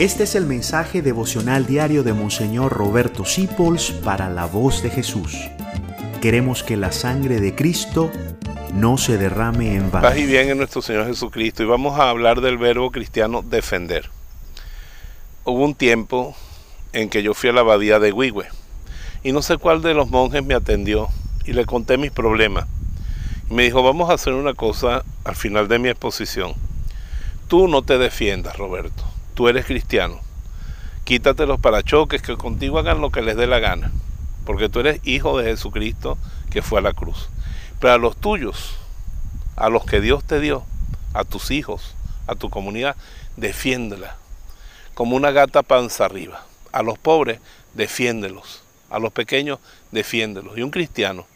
Este es el mensaje devocional diario de Monseñor Roberto Sipols para la voz de Jesús. Queremos que la sangre de Cristo no se derrame en vano. Paz y bien en nuestro Señor Jesucristo y vamos a hablar del verbo cristiano defender. Hubo un tiempo en que yo fui a la abadía de Huigüe y no sé cuál de los monjes me atendió y le conté mis problemas. Y me dijo, vamos a hacer una cosa al final de mi exposición. Tú no te defiendas, Roberto tú eres cristiano. Quítate los parachoques, que contigo hagan lo que les dé la gana, porque tú eres hijo de Jesucristo que fue a la cruz. Pero a los tuyos, a los que Dios te dio, a tus hijos, a tu comunidad, defiéndela, como una gata panza arriba. A los pobres, defiéndelos. A los pequeños, defiéndelos. Y un cristiano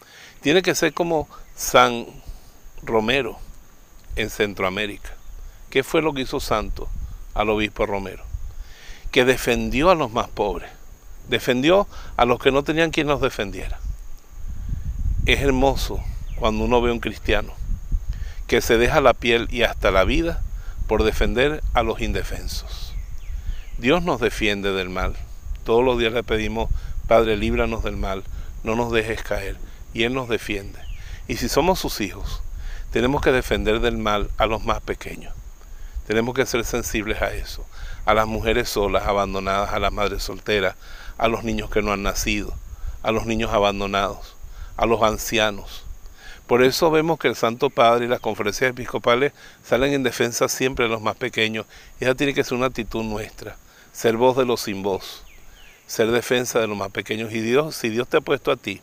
tiene que ser como San Romero en Centroamérica. ¿Qué fue lo que hizo Santo? Al obispo Romero, que defendió a los más pobres, defendió a los que no tenían quien los defendiera. Es hermoso cuando uno ve a un cristiano que se deja la piel y hasta la vida por defender a los indefensos. Dios nos defiende del mal. Todos los días le pedimos, Padre, líbranos del mal, no nos dejes caer. Y Él nos defiende. Y si somos sus hijos, tenemos que defender del mal a los más pequeños. Tenemos que ser sensibles a eso, a las mujeres solas, abandonadas, a las madres solteras, a los niños que no han nacido, a los niños abandonados, a los ancianos. Por eso vemos que el Santo Padre y las conferencias episcopales salen en defensa siempre de los más pequeños. Y esa tiene que ser una actitud nuestra, ser voz de los sin voz, ser defensa de los más pequeños. Y Dios, si Dios te ha puesto a ti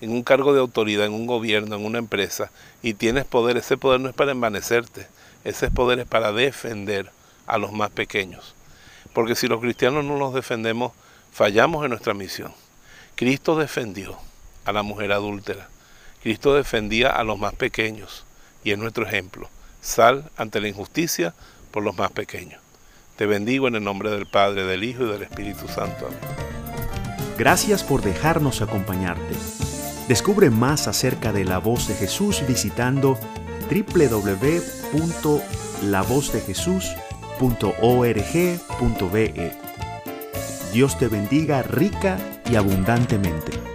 en un cargo de autoridad, en un gobierno, en una empresa, y tienes poder, ese poder no es para envanecerte, ese poder es para defender a los más pequeños. Porque si los cristianos no los defendemos, fallamos en nuestra misión. Cristo defendió a la mujer adúltera. Cristo defendía a los más pequeños. Y es nuestro ejemplo. Sal ante la injusticia por los más pequeños. Te bendigo en el nombre del Padre, del Hijo y del Espíritu Santo. Amén. Gracias por dejarnos acompañarte. Descubre más acerca de la voz de Jesús visitando www.lavozdejesús.org.be. Dios te bendiga rica y abundantemente.